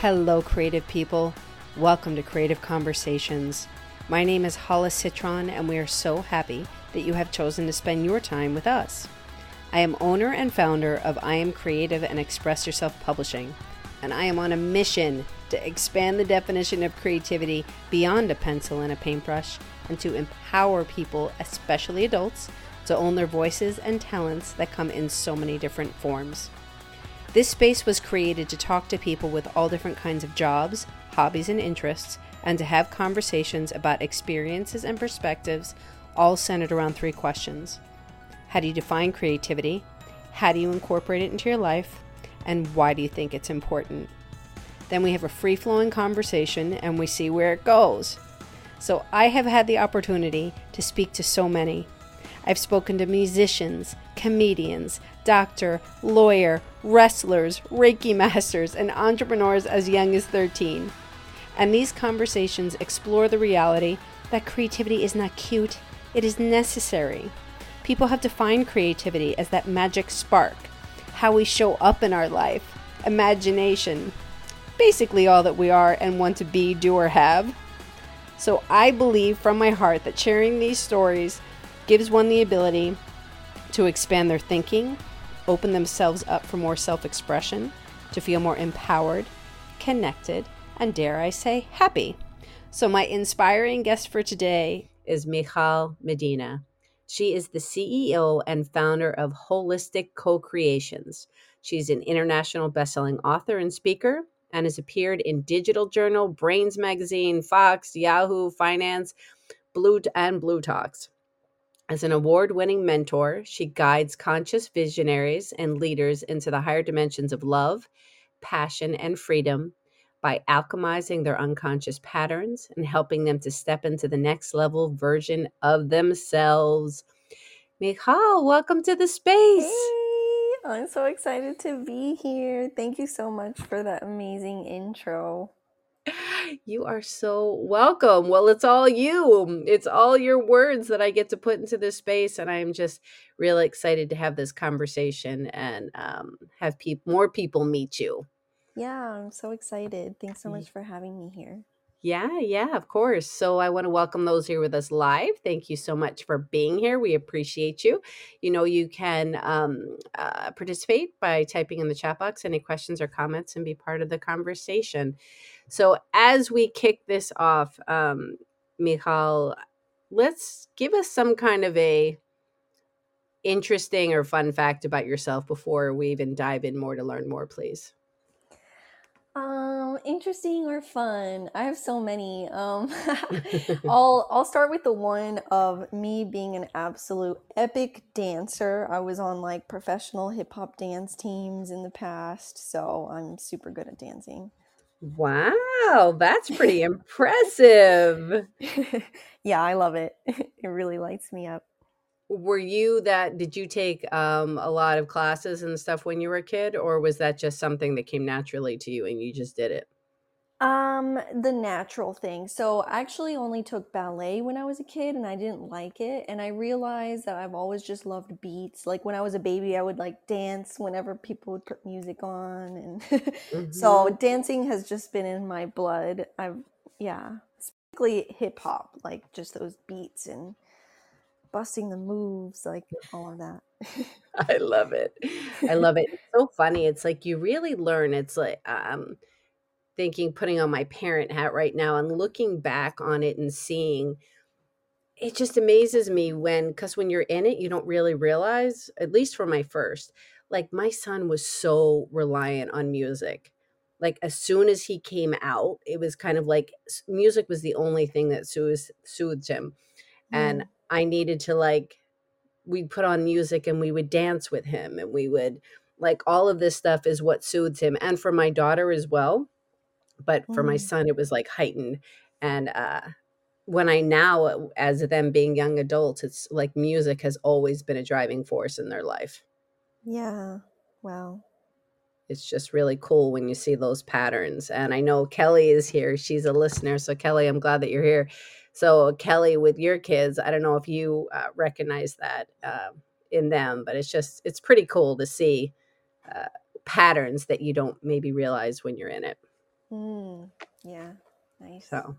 Hello, creative people. Welcome to Creative Conversations. My name is Hala Citron, and we are so happy that you have chosen to spend your time with us. I am owner and founder of I Am Creative and Express Yourself Publishing, and I am on a mission to expand the definition of creativity beyond a pencil and a paintbrush and to empower people, especially adults, to own their voices and talents that come in so many different forms. This space was created to talk to people with all different kinds of jobs, hobbies, and interests, and to have conversations about experiences and perspectives, all centered around three questions How do you define creativity? How do you incorporate it into your life? And why do you think it's important? Then we have a free flowing conversation and we see where it goes. So I have had the opportunity to speak to so many. I've spoken to musicians, comedians, doctor, lawyer, wrestlers, Reiki masters, and entrepreneurs as young as 13. And these conversations explore the reality that creativity is not cute, it is necessary. People have defined creativity as that magic spark, how we show up in our life, imagination, basically all that we are and want to be, do, or have. So I believe from my heart that sharing these stories gives one the ability to expand their thinking, open themselves up for more self expression, to feel more empowered, connected, and dare I say, happy. So, my inspiring guest for today is Michall Medina. She is the CEO and founder of Wholistic Co Creations. She's an international best-selling author and speaker and has appeared in Digital Journal, Brainz Magazine, Fox, Yahoo Finance, Blue and bLU Talks. As an award winning mentor, she guides conscious visionaries and leaders into the higher dimensions of love, passion, and freedom by alchemizing their unconscious patterns and helping them to step into the next level version of themselves. Michall, welcome to the space. Hey, I'm so excited to be here. Thank you so much for that amazing intro. You are so welcome. Well, it's all you. It's all your words that I get to put into this space, and I'm just really excited to have this conversation and um, have people, more people meet you. Yeah, I'm so excited. Thanks so much for having me here. Yeah, yeah, of course. So I want to welcome those here with us live. Thank you so much for being here. We appreciate you. You know, you can um, uh, participate by typing in the chat box any questions or comments and be part of the conversation. So as we kick this off, um, Michall, let's give us some kind of a interesting or fun fact about yourself before we even dive in more to learn more, please. Um, interesting or fun? I have so many. Um, I'll I'll start with the one of me being an absolute epic dancer. I was on like professional hip hop dance teams in the past, so I'm super good at dancing. Wow, that's pretty impressive. yeah, I love it. It really lights me up. Were you that did you take um a lot of classes and stuff when you were a kid or was that just something that came naturally to you and you just did it? Um, the natural thing. So I actually only took ballet when I was a kid and I didn't like it. And I realized that I've always just loved beats. Like when I was a baby, I would like dance whenever people would put music on. And mm-hmm. so dancing has just been in my blood. I've, yeah, specifically hip hop, like just those beats and busting the moves, like all of that. I love it. I love it. It's so funny. It's like you really learn. It's like, um, thinking, putting on my parent hat right now and looking back on it and seeing it just amazes me when because when you're in it you don't really realize at least for my first like my son was so reliant on music like as soon as he came out it was kind of like music was the only thing that soothed, soothed him mm. and i needed to like we put on music and we would dance with him and we would like all of this stuff is what soothes him and for my daughter as well but for my mm. son it was like heightened and uh when i now uh, as them being young adults it's like music has always been a driving force in their life. Yeah wow it's just really cool when you see those patterns and i know kelly is here she's a listener so kelly i'm glad that you're here. So kelly with your kids i don't know if you uh, recognize that uh, in them but it's just it's pretty cool to see uh, patterns that you don't maybe realize when you're in it Mm, yeah, nice. So,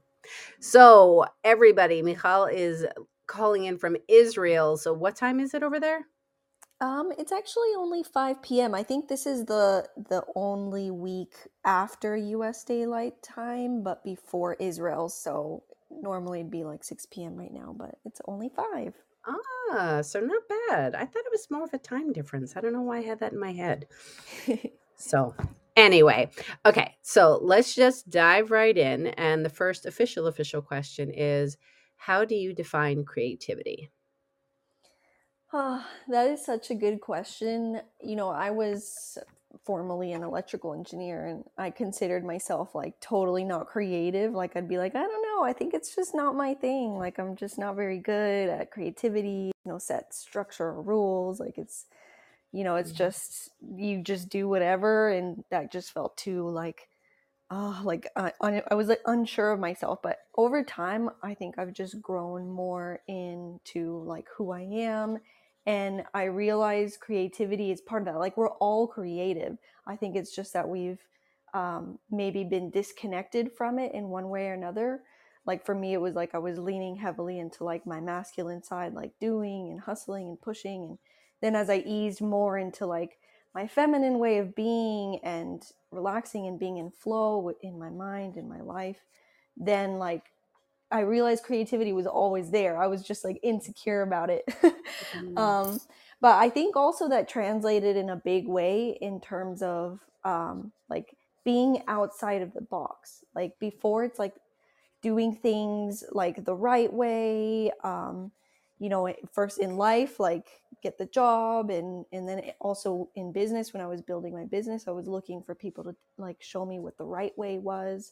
so everybody, Michall is calling in from Israel. So, what time is it over there? Um, it's actually only 5 p.m. I think this is the the only week after US daylight time, but before Israel. So normally it'd be like 6 p.m. right now, but it's only 5. Ah, so not bad. I thought it was more of a time difference. I don't know why I had that in my head. So, anyway, okay, so let's just dive right in. And the first official, official question is How do you define creativity? Ah, that is such a good question. You know, I was formerly an electrical engineer and I considered myself like totally not creative. Like I'd be like, I don't know, I think it's just not my thing. Like I'm just not very good at creativity, know, set structure or rules. Like it's you know, it's Mhm. just you just do whatever and that just felt too like oh, like I, I I was like unsure of myself, but over time I think I've just grown more into like who I am and I realize creativity is part of that. Like we're all creative. I think it's just that we've um, maybe been disconnected from it in one way or another. Like for me, it was like I was leaning heavily into like my masculine side, like doing and hustling and pushing. And then as I eased more into like my feminine way of being and relaxing and being in flow in my mind and my life, then like I realized creativity was always there. I was just like insecure about it. Mm. um, but I think also that translated in a big way in terms of um, like being outside of the box. Like before, it's like doing things like the right way. Um, you know, first in life, like get the job, and and then also in business. When I was building my business, I was looking for people to like show me what the right way was.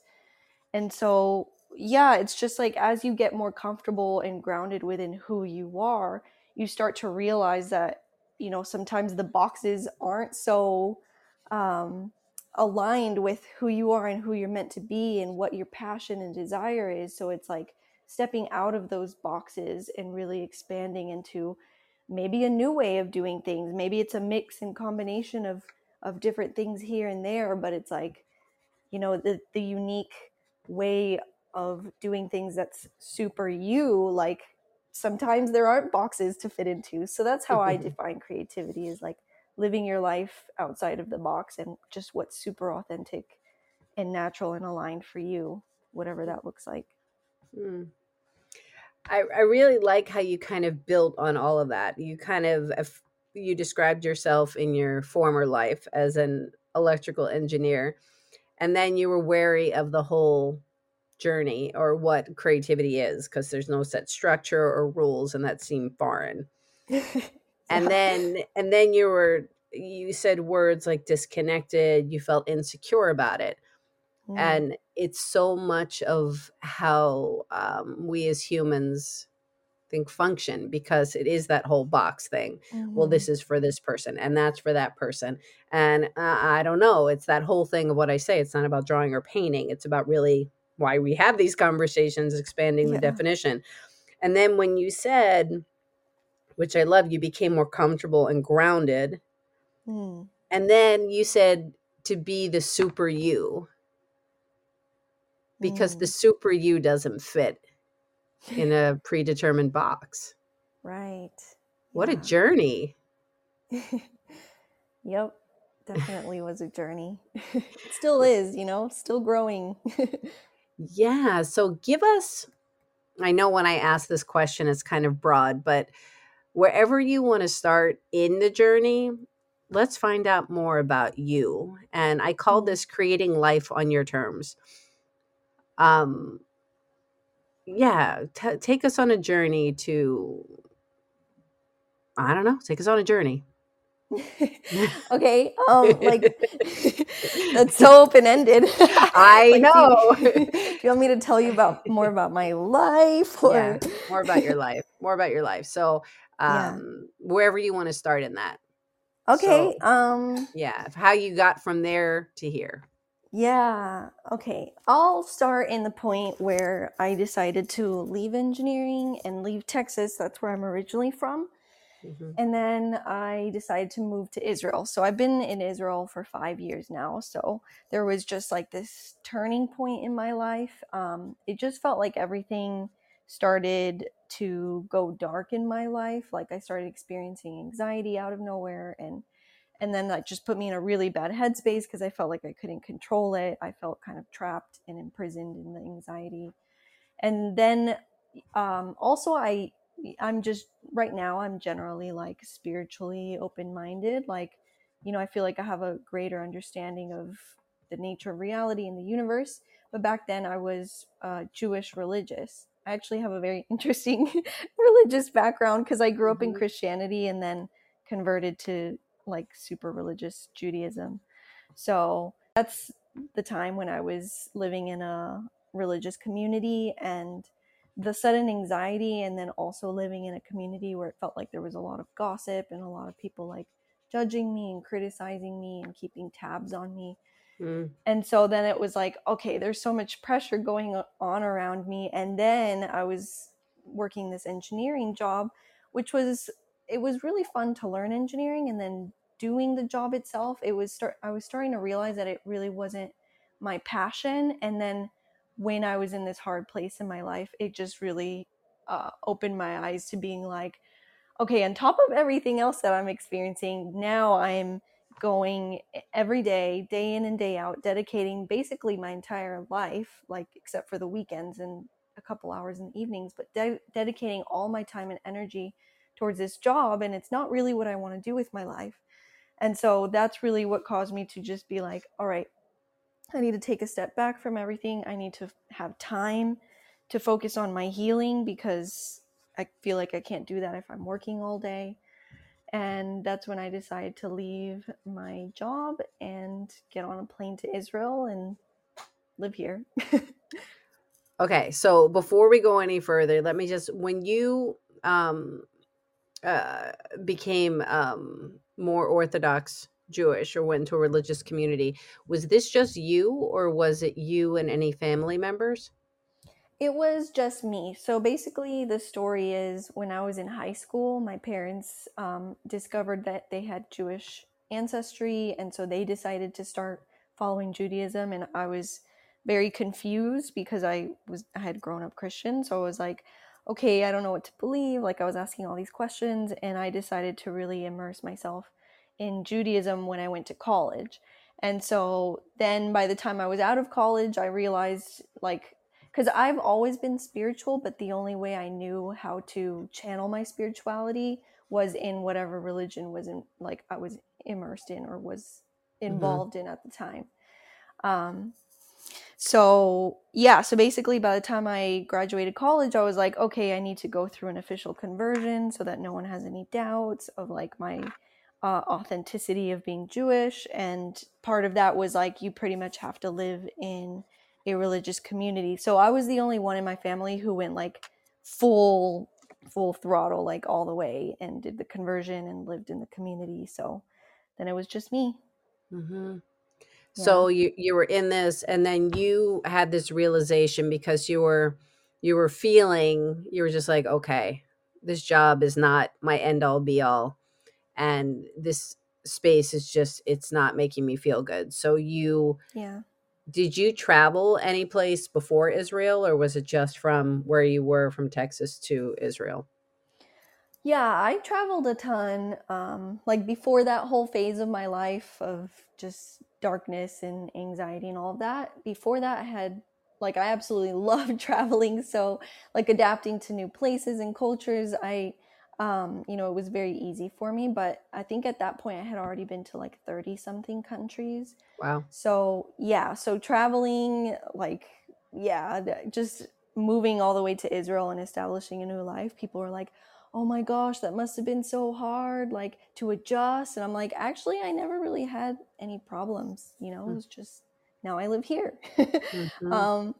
And so, yeah, it's just like as you get more comfortable and grounded within who you are, you start to realize that, you know, sometimes the boxes aren't so um, aligned with who you are and who you're meant to be and what your passion and desire is. So it's like stepping out of those boxes and really expanding into maybe a new way of doing things. Maybe it's a mix and combination of of different things here and there, but it's like, you know, the the unique way of doing things that's super you like sometimes there aren't boxes to fit into so that's how i define creativity is like living your life outside of the box and just what's super authentic and natural and aligned for you whatever that looks like Hmm. I, I really like how you kind of built on all of that. You kind of you described yourself in your former life as an electrical engineer, and then you were wary of the whole journey or what creativity is because there's no set structure or rules, and that seemed foreign. And then and then you were you said words like disconnected. You felt insecure about it Mm, and it's so much of how um, we as humans think function because it is that whole box thing. Well mhm. this is for this person and that's for that person and uh, i don't know it's that whole thing of what i say it's not about drawing or painting it's about really why we have these conversations expanding the definition. And then when you said which i love you became more comfortable and grounded Mm, and then you said to be the super you because the mm. super you doesn't fit in a predetermined box. right What a journey. yep definitely was a journey still is you know still growing Yeah. So give us, I know when I ask this question, it's kind of broad, but wherever you want to start in the journey, let's find out more about you. And I call Mm. this creating life on your terms. Um, yeah. T- take us on a journey to, I don't know, take us on a journey. okay um like that's so open-ended I like do know. you, do you want me to tell you about more about my life yeah or more about your life more about your life so yeah um wherever you want to start in that okay so um yeah how you got from there to here yeah okay i'll start in the point where i decided to leave engineering and leave texas that's where i'm originally from Mm-hmm. And then I decided to move to Israel. So I've been in Israel for five years now. So there was just like this turning point in my life. Um, it just felt like everything started to go dark in my life. Like I started experiencing anxiety out of nowhere and and then that just put me in a really bad headspace because I felt like I couldn't control it. I felt kind of trapped and imprisoned in the anxiety. And then um, also I I'm just right now I'm generally like spiritually open-minded. Like, you know, I feel like I have a greater understanding of the nature of reality in the universe. But back then I was uh, Jewish religious. I actually have a very interesting religious background because I grew up in mm-hmm. Christianity and then converted to like super religious Judaism. So that's the time when I was living in a religious community and the sudden anxiety and then also living in a community where it felt like there was a lot of gossip and a lot of people like judging me and criticizing me and keeping tabs on me. Mm. And so then it was like, okay, there's so much pressure going on around me. And then I was working this engineering job, which was, it was really fun to learn engineering. And then doing the job itself, it was start, I was starting to realize that it really wasn't my passion. And then when I was in this hard place in my life, it just really uh, opened my eyes to being like, okay, on top of everything else that I'm experiencing, now I'm going every day, day in and day out, dedicating basically my entire life, like except for the weekends and a couple hours in the evenings, but de- dedicating all my time and energy towards this job. And it's not really what I want to do with my life. And so that's really what caused me to just be like, all right, I need to take a step back from everything. I need to have time to focus on my healing because I feel like I can't do that if I'm working all day. And that's when I decided to leave my job and get on a plane to Israel and live here. okay, so before we go any further, let me just when you um uh became um more orthodox Jewish or went to a religious community. Was this just you, or was it you and any family members? It was just me. So basically, the story is when I was in high school, my parents um, discovered that they had Jewish ancestry, and so they decided to start following Judaism. And I was very confused because I was I had grown up Christian, so I was like, okay, I don't know what to believe. Like I was asking all these questions, and I decided to really immerse myself in Judaism when I went to college. And so then by the time I was out of college, I realized like because I've always been spiritual, but the only way I knew how to channel my spirituality was in whatever religion was in like I was immersed in or was mm-hmm. involved mm-hmm. in at the time. Um, so yeah, so basically by the time I graduated college, I was like, okay, I need to go through an official conversion so that no one has any doubts of like my uh, authenticity of being Jewish. And part of that was like, you pretty much have to live in a religious community. So I was the only one in my family who went like full, full throttle, like all the way and did the conversion and lived in the community. So then it was just me. Mm-hmm. Yeah. So you you were in this, and then you had this realization because you were you were feeling you were just like, okay, this job is not my end all be all and this space is just it's not making me feel good. So you yeah. did you travel any place before israel or was it just from where you were from texas to israel yeah i traveled a ton um, like before that whole phase of my life of just darkness and anxiety and all of that before that i had like i absolutely loved traveling so like adapting to new places and cultures i um, you know, it was very easy for me. But I think at that point I had already been to like 30 something countries. Wow. So, yeah. So traveling, like, yeah, just moving all the way to Israel and establishing a new life, people were like, oh my gosh, that must have been so hard, like to adjust. And I'm like, actually, I never really had any problems. You know, mm-hmm. it was just now I live here. mm-hmm. um,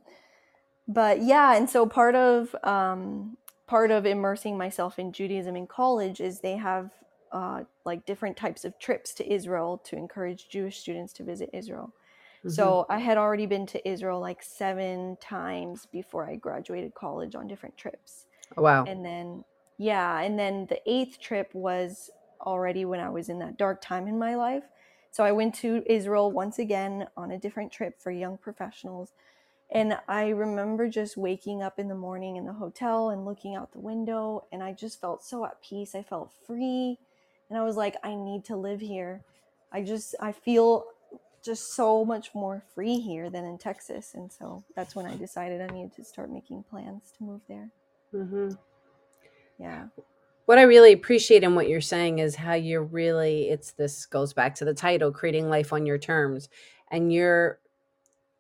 but yeah, and so part of um, part of immersing myself in Judaism in college is they have uh, like different types of trips to Israel to encourage Jewish students to visit Israel. Mm-hmm. So I had already been to Israel like seven times before I graduated college on different trips. Oh, wow. And then yeah, and then the eighth trip was already when I was in that dark time in my life. So I went to Israel once again on a different trip for young professionals. And I remember just waking up in the morning in the hotel and looking out the window, and I just felt so at peace. I felt free. And I was like, I need to live here. I just, I feel just so much more free here than in Texas. And so that's when I decided I needed to start making plans to move there. Mm-hmm. Yeah. What I really appreciate in what you're saying is how you're really, it's this goes back to the title, creating life on your terms. And you're,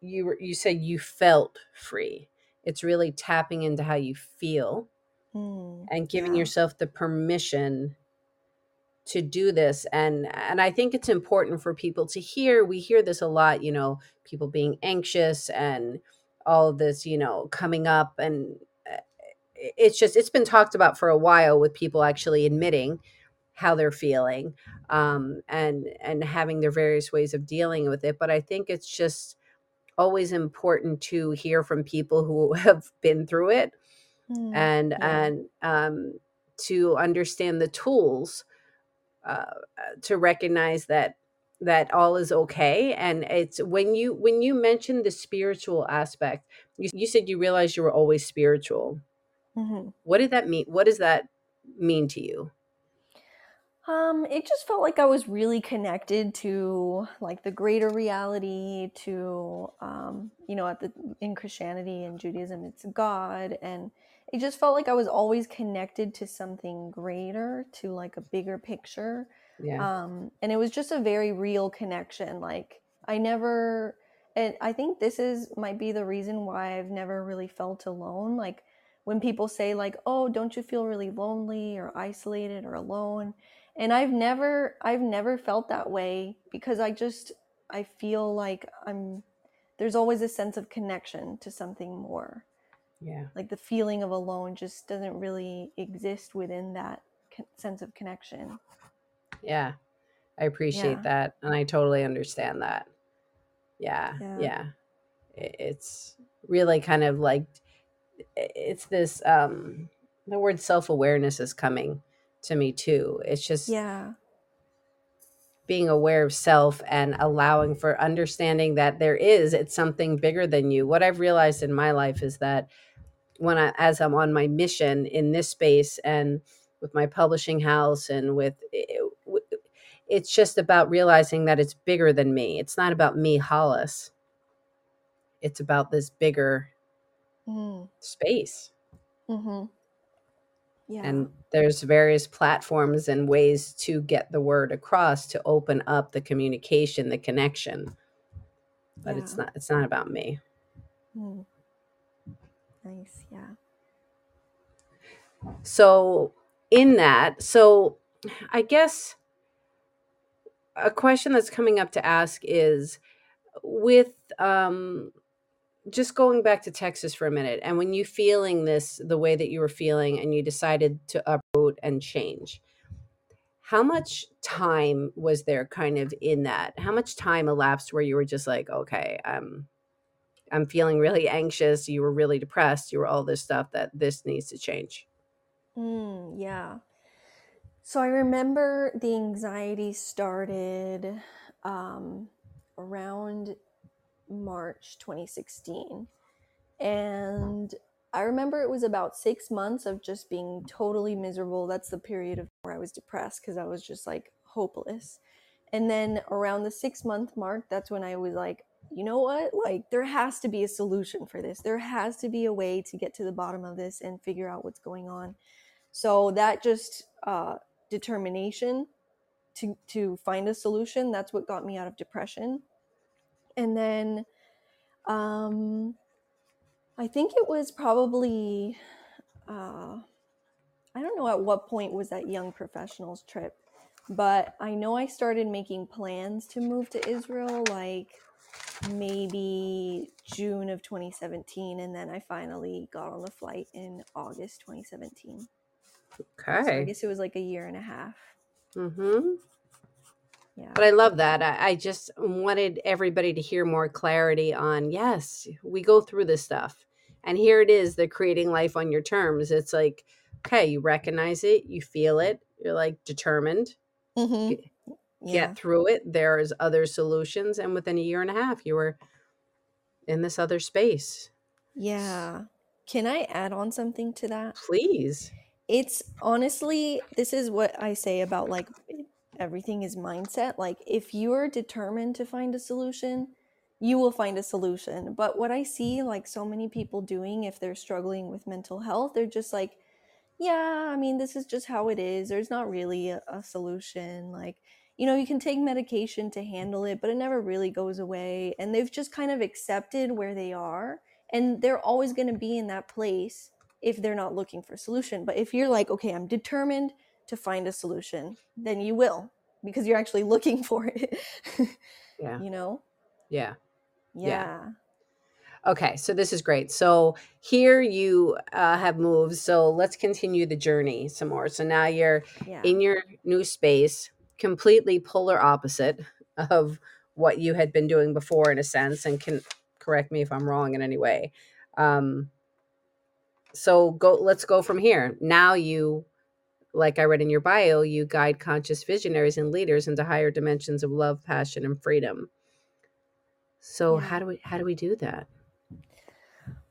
you were, you said you felt free. It's really tapping into how you feel Mm, and giving yeah. yourself the permission to do this and and i think it's important for people to hear we hear this a lot you know people being anxious and all of this you know coming up and it's just it's been talked about for a while with people actually admitting how they're feeling um, and and having their various ways of dealing with it. But i think it's just always important to hear from people who have been through it Mm, and yeah. and um, to understand the tools uh, to recognize that that all is okay. And it's when you when you mentioned the spiritual aspect you, you said you realized you were always spiritual hmm what did that mean what does that mean to you Um, it just felt like I was really connected to like the greater reality, to um, you know, at the in Christianity and Judaism, it's God, and it just felt like I was always connected to something greater, to like a bigger picture. yeah Um, and it was just a very real connection. Like I never, and I think this is might be the reason why I've never really felt alone. Like when people say like, "Oh, don't you feel really lonely or isolated or alone?" and i've never i've never felt that way because i just i feel like i'm there's always a sense of connection to something more. Yeah. Like the feeling of alone just doesn't really exist within that sense of connection. Yeah. I appreciate yeah that and i totally understand that. Yeah yeah. yeah. It's really kind of like it's this um the word self-awareness is coming to me too. It's just yeah. being aware of self and allowing for understanding that there is it's something bigger than you. What i've realized in my life is that when i as i'm on my mission in this space and with my publishing house and with it's just about realizing that it's bigger than me. It's not about me hollis. It's about this bigger mm, space. Mm-hmm. yeah. And there's various platforms and ways to get the word across to open up the communication the connection. But it's not it's not about me. Mm, nice yeah. So in that so i guess a question that's coming up to ask is with um just going back to texas for a minute and when you feeling this the way that you were feeling and you decided to uproot and change how much time was there kind of in that? How much time elapsed where you were just like okay i'm i'm feeling really anxious you were really depressed you were all this stuff that this needs to change? Mm, yeah. So i remember the anxiety started um, around march 2016 and I remember it was about six months of just being totally miserable. That's the period of where I was depressed because I was just like hopeless. And then around the six month mark, that's when I was like, you know what? Like, there has to be a solution for this. There has to be a way to get to the bottom of this and figure out what's going on. So that just uh, determination to to find a solution. That's what got me out of depression. And then um, I think it was probably, uh, I don't know at what point was that young professionals trip, but I know I started making plans to move to Israel like maybe June of 2017, and then I finally got on the flight in August 2017. So I guess it was like a year and a half. mm-hmm Yeah. But I love that. I, I just wanted everybody to hear more clarity on yes, we go through this stuff. And here it is, the creating life on your terms. It's like okay, you recognize it, you feel it, you're like determined, Mm-hmm. get, Yeah. get through it. There's other solutions. And within a year and a half, you were in this other space. Yeah. Can I add on something to that? Please. It's honestly, this is what I say about like everything is mindset. Like, if you're determined to find a solution, you will find a solution. But what I see like so many people doing if they're struggling with mental health, they're just like, yeah, I mean, this is just how it is. There's not really a, a solution. Like, you know, you can take medication to handle it, but it never really goes away. And they've just kind of accepted where they are. And they're always going to be in that place if they're not looking for a solution. But if you're like, okay, I'm determined to find a solution, then you will because you're actually looking for it. Yeah. you know? Yeah. Yeah. Yeah. Okay, so this is great. So here you uh, have moved. So let's continue the journey some more. So now you're Yeah. in your new space, completely polar opposite of what you had been doing before, in a sense. And can correct me if I'm wrong in any way. Um, so go. Let's go from here. Now you, like I read in your bio, you guide conscious visionaries and leaders into higher dimensions of love, passion, and freedom. So Yeah. how do we how do we do that?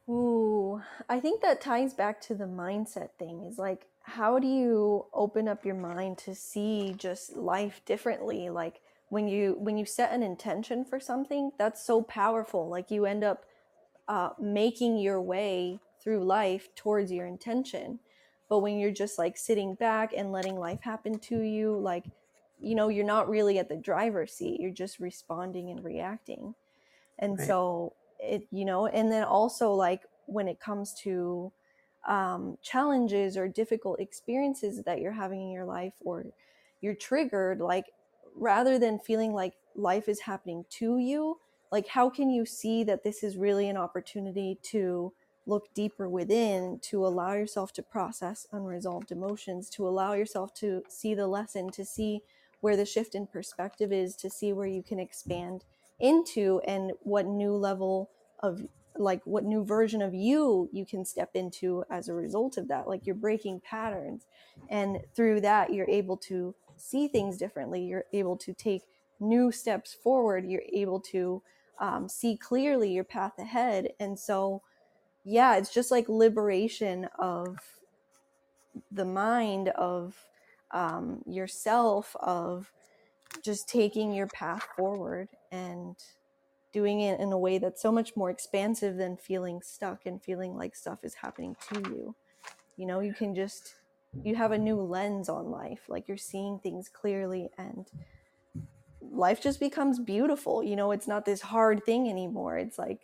Ooh, I think that ties back to the mindset thing is like how do you open up your mind to see just life differently like when you when you set an intention for something that's so powerful like you end up uh, making your way through life towards your intention but when you're just like sitting back and letting life happen to you like you know you're not really at the driver's seat you're just responding and reacting and Right. so it you know and then also like when it comes to um, challenges or difficult experiences that you're having in your life or you're triggered like rather than feeling like life is happening to you like how can you see that this is really an opportunity to look deeper within to allow yourself to process unresolved emotions to allow yourself to see the lesson to see where the shift in perspective is to see where you can expand into and what new level of like what new version of you you can step into as a result of that like you're breaking patterns. And through that you're able to see things differently. You're able to take new steps forward. You're able to um, see clearly your path ahead. And so yeah it's just like liberation of the mind of um, yourself of just taking your path forward and doing it in a way that's so much more expansive than feeling stuck and feeling like stuff is happening to you. You know you can just you have a new lens on life like you're seeing things clearly and life just becomes beautiful. You know it's not this hard thing anymore. It's like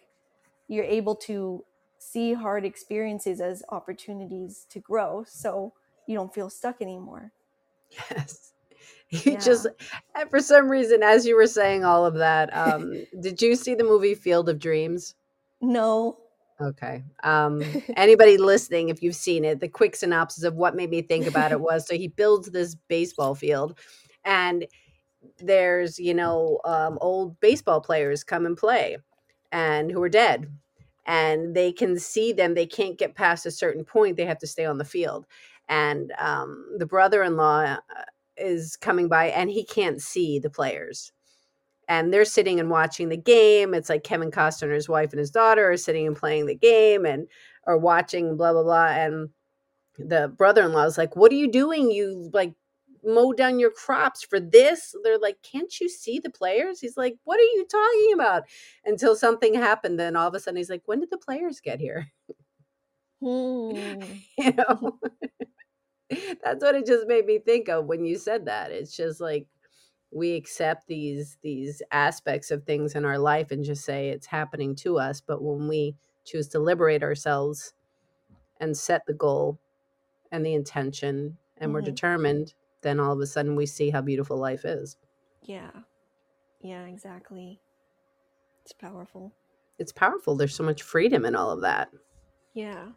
you're able to see hard experiences as opportunities to grow so you don't feel stuck anymore Yes. You Yeah. just, and for some reason, as you were saying all of that, um, did you see the movie Field of Dreams? no Okay. Um, anybody listening, if you've seen it, the quick synopsis of what made me think about it was so he builds this baseball field and there's, you know, um, old baseball players come and play and who are dead and they can see them. They can't get past a certain point. They have to stay on the field. And um, the brother in law is coming by and he can't see the players and they're sitting and watching the game. It's like Kevin Costner and his wife and his daughter are sitting and playing the game and or watching blah blah blah. And the brother-in-law is like, "What are you doing? You like mow down your crops for this?" They're like, "Can't you see the players?" He's like, "What are you talking about?" Until something happened, then all of a sudden he's like, "When did the players get here?" Hmm. you know. That's what it just made me think of when you said that. It's just like we accept these these aspects of things in our life and just say it's happening to us but when we choose to liberate ourselves and set the goal and the intention and we're Mhm. determined then all of a sudden we see how beautiful life is Yeah. Yeah, exactly. It's powerful. it's powerful there's so much freedom in all of that Yeah.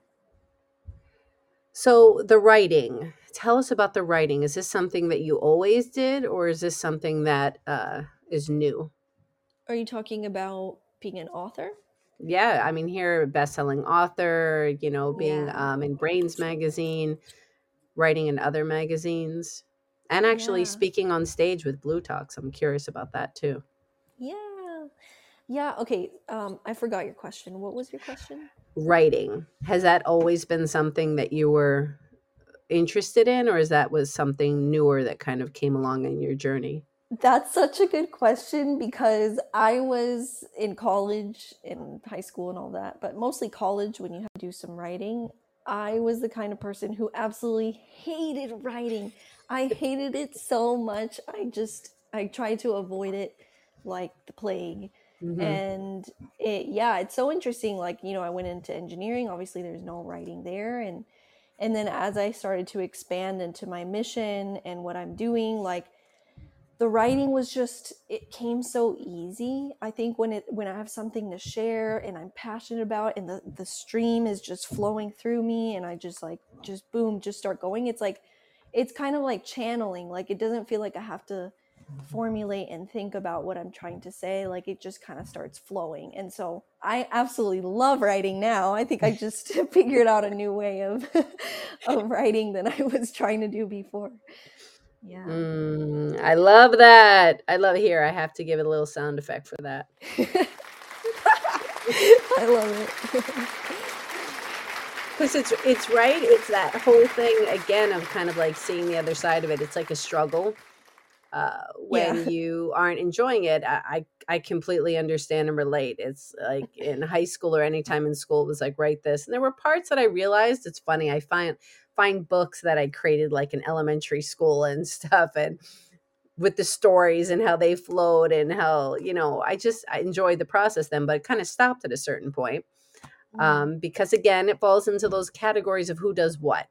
so the writing tell us about the writing is this something that you always did or is this something that uh, is new Are you talking about being an author? yeah i mean here best-selling author you know being Yeah. um, in brainz magazine writing in other magazines and actually Yeah. speaking on stage with bLU Talks. I'm curious about that too. Yeah. Yeah. Okay. Um, I forgot your question. What was your question? Writing has that always been something that you were interested in, or is that was something newer that kind of came along in your journey? That's such a good question because I was in college, in high school, and all that, but mostly college when you have to do some writing. I was the kind of person who absolutely hated writing. I hated it so much. I just, I tried to avoid it like the plague. Mhm. And it, yeah, it's so interesting. Like, you know, I went into engineering. Obviously, there's no writing there. And, and then as I started to expand into my mission and what I'm doing, like, the writing was just it came so easy i think when it when i have something to share and i'm passionate about and the the stream is just flowing through me and i just like just boom just start going it's like it's kind of like channeling like it doesn't feel like i have to formulate and think about what i'm trying to say like it just kind of starts flowing and so i absolutely love writing now i think i just figured out a new way of of writing than i was trying to do before yeah Mm, I love that. I love here. I have to give it a little sound effect for that. I love it. Because it's it's right. It's that whole thing again of kind of like seeing the other side of it. It's like a struggle. Uh, when Yeah. you aren't enjoying it, I, I I completely understand and relate. It's like in high school or any time in school, it was like write this, and there were parts that I realized. It's funny. I find find books that I created like in elementary school and stuff, and with the stories and how they flowed and how you know I just I enjoyed the process then, but it kind of stopped at a certain point. Um, because again, it falls into those categories of who does what.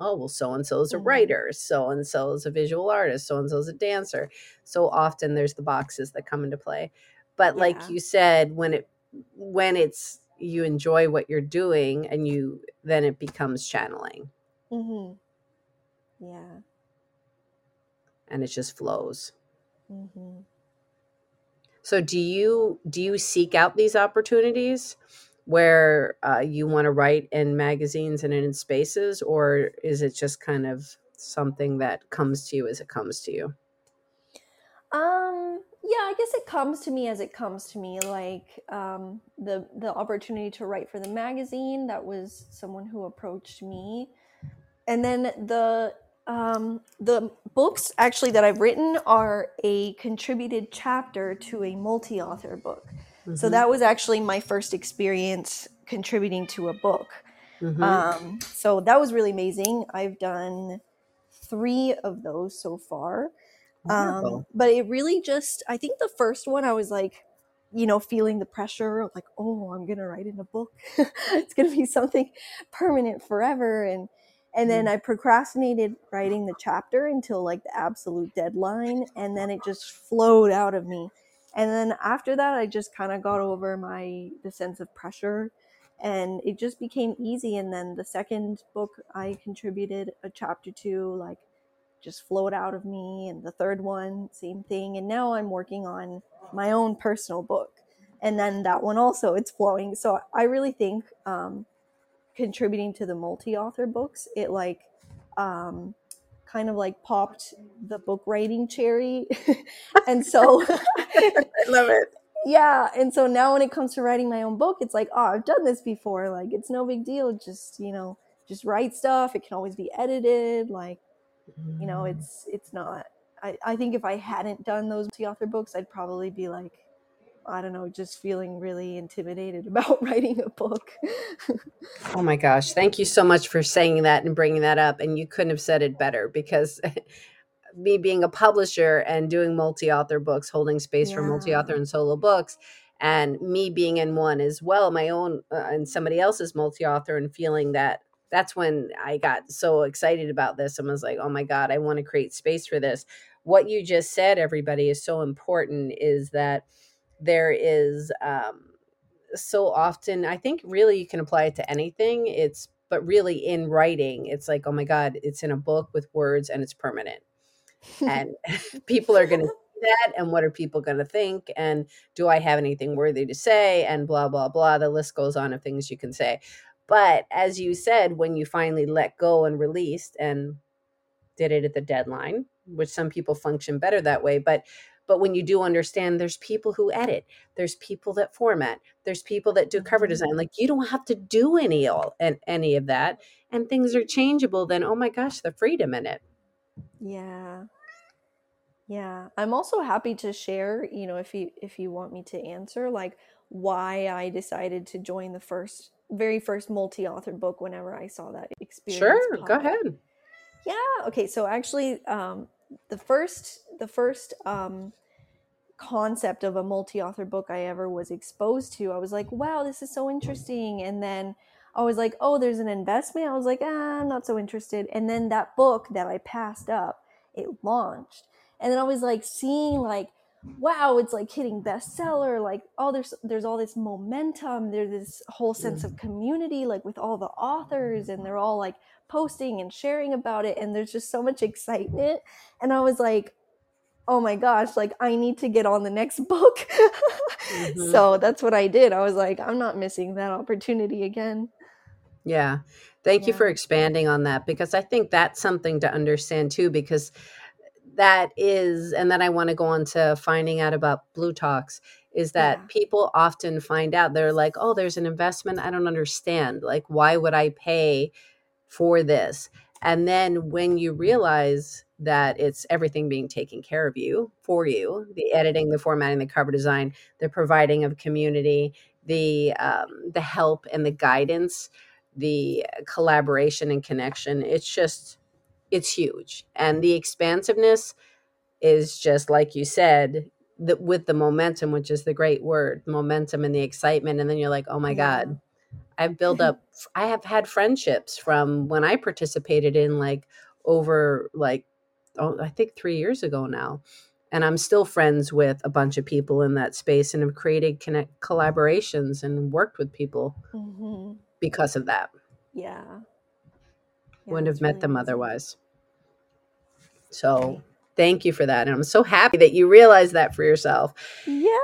Oh, well, so and so is a Mhm. writer, so and so is a visual artist, so and so is a dancer. So often there's the boxes that come into play. But like Yeah. you said, when it when it's you enjoy what you're doing and you then it becomes channeling Mhm. Yeah. and it just flows. Mhm. So do you do you seek out these opportunities where uh, you want to write in magazines and in spaces, or is it just kind of something that comes to you as it comes to you? Um yeah, I guess it comes to me as it comes to me like um the the opportunity to write for the magazine that was someone who approached me. And then the um the books actually that I've written are a contributed chapter to a multi-author book. So Mhm, that was actually my first experience contributing to a book. mhm. Um, so that was really amazing. I've done three of those so far. Um, but it really just, I think the first one, I was like, you know, feeling the pressure of like, oh, I'm gonna write in a book. it's gonna be something permanent forever. And and then Mm. I procrastinated writing the chapter until like the absolute deadline, and then it just flowed out of me. And then after that, I just kind of got over my the sense of pressure and it just became easy. And then the second book i contributed a chapter to like just flowed out of me and the third one same thing. And now i'm working on my own personal book and then that one also it's flowing. So i really think um, contributing to the multi-author books it like um, kind of like popped the book writing cherry. And so I love it. yeah and so now when it comes to writing my own book it's like oh i've done this before. Like it's no big deal. Just you know just write stuff. It can always be edited. Like you know Mm. it's it's not. I, I think if i hadn't done those multi-author books i'd probably be like i don't know just feeling really intimidated about writing a book Oh my gosh. Thank you so much for saying that and bringing that up. And you couldn't have said it better because me being a publisher and doing multi author books, holding space for multi author and solo books, and me being in one as well, my own uh, and somebody else's multi author, and feeling that that's when I got so excited about this and was like, oh my God, I want to create space for this. What you just said, everybody, is so important is that there is um, so often i think really you can apply it to anything it's but really in writing it's like oh my god it's in a book with words and it's permanent. And people are going to see that and what are people going to think? And do i have anything worthy to say? And blah blah blah the list goes on of things you can say. But as you said, when you finally let go and released and did it at the deadline, which some people function better that way, but but when you do understand there's people who edit there's people that format there's people that do cover Mhm. design like you don't have to do any all and any of that and things are changeable then oh my gosh the freedom in it Yeah. Yeah. I'm also happy to share, you know, if you if you want me to answer like why I decided to join the first very first multi-authored book whenever I saw that experience sure go up. ahead Yeah. Okay. So actually, um, the first the first um, concept of a multi-author book I ever was exposed to, I was like, wow, this is so interesting. And then I was like, oh, there's an investment. I was like, ah, I'm not so interested. And then that book that I passed up, it launched. And then I was like seeing like, wow, it's like hitting bestseller. Like, oh, there's there's all this momentum. There's this whole sense of community, like with all the authors, and they're all like posting and sharing about it. And there's just so much excitement. And I was like, oh my gosh, like I need to get on the next book. Mhm. So that's what I did. I was like, I'm not missing that opportunity again. Yeah. Thank you for expanding on that because I think that's something to understand too, because that is, and then I want to go on to finding out about bLU Talks, is that Yeah. people often find out they're like, oh, there's an investment. I don't understand. Like, why would I pay for this? And then when you realize that it's everything being taken care of you for you the editing, the formatting, the cover design, the providing of community, the um, the help and the guidance the collaboration and connection it's just it's huge and the expansiveness is just like you said the, with the momentum which is the great word momentum and the excitement and then you're like oh my Yeah. god i've built up i have had friendships from when i participated in like over like oh, i think three years ago now and i'm still friends with a bunch of people in that space and have created connect collaborations and worked with people hmm because of that Yeah. Yeah, wouldn't have met really them otherwise. So thank you for that. And I'm so happy that you realized that for yourself. Yeah.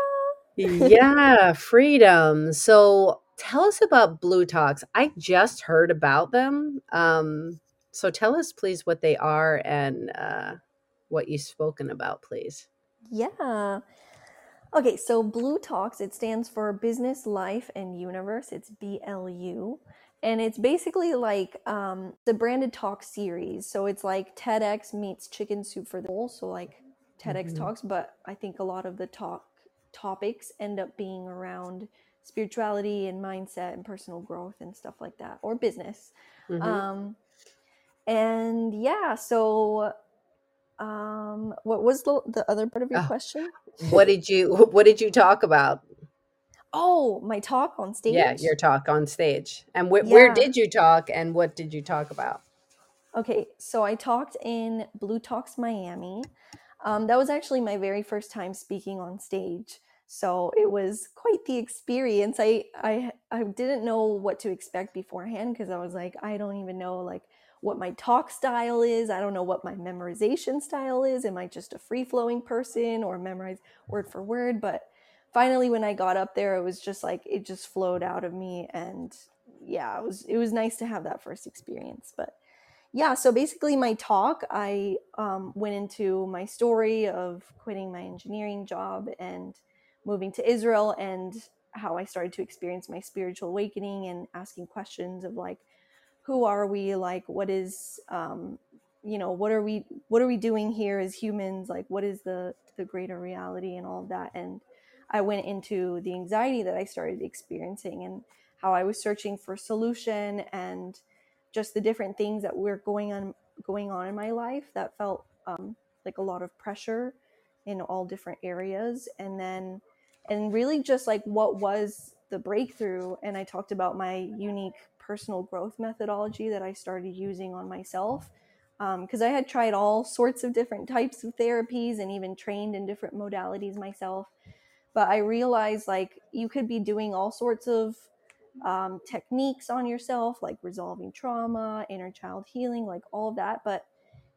yeah, freedom. So tell us about bLU Talks. I just heard about them. Um, so tell us, please, what they are and uh, what you've spoken about, please. Yeah. Okay, so bLU Talks, it stands for Business, Life, and Universe. It's BLU. And it's basically like um, the branded talk series. So it's like TEDx meets Chicken Soup for the Soul. So like TEDx Mhm. talks, but I think a lot of the talk topics end up being around spirituality and mindset and personal growth and stuff like that, or business. Mhm. Um, and yeah, so um, what was the, the other part of your Oh. question? what did you What did you talk about? Oh, my talk on stage. Yeah, your talk on stage, and wh- where did you talk, and what did you talk about? Okay, so I talked in bLU Talks Miami. Um, that was actually my very first time speaking on stage, so it was quite the experience. I I I didn't know what to expect beforehand because I was like, I don't even know like what my talk style is. I don't know what my memorization style is. Am I just a free flowing person or memorize word for word? But finally, when I got up there, it was just like it just flowed out of me, and yeah, it was it was nice to have that first experience, but yeah so basically my talk i um, went into my story of quitting my engineering job and moving to israel and how i started to experience my spiritual awakening and asking questions of like who are we? Like what is um, you know what are we what are we doing here as humans? Like what is the the greater reality and all of that? And i went into the anxiety that i started experiencing and how i was searching for solution and just the different things that were going on going on in my life that felt um, like a lot of pressure in all different areas. And then and really just like what was the breakthrough and i talked about my unique personal growth methodology that i started using on myself because i had tried all sorts of different types of therapies and even trained in different modalities myself but i realized like you could be doing all sorts of um, techniques on yourself, like resolving trauma, inner child healing, like all of that. But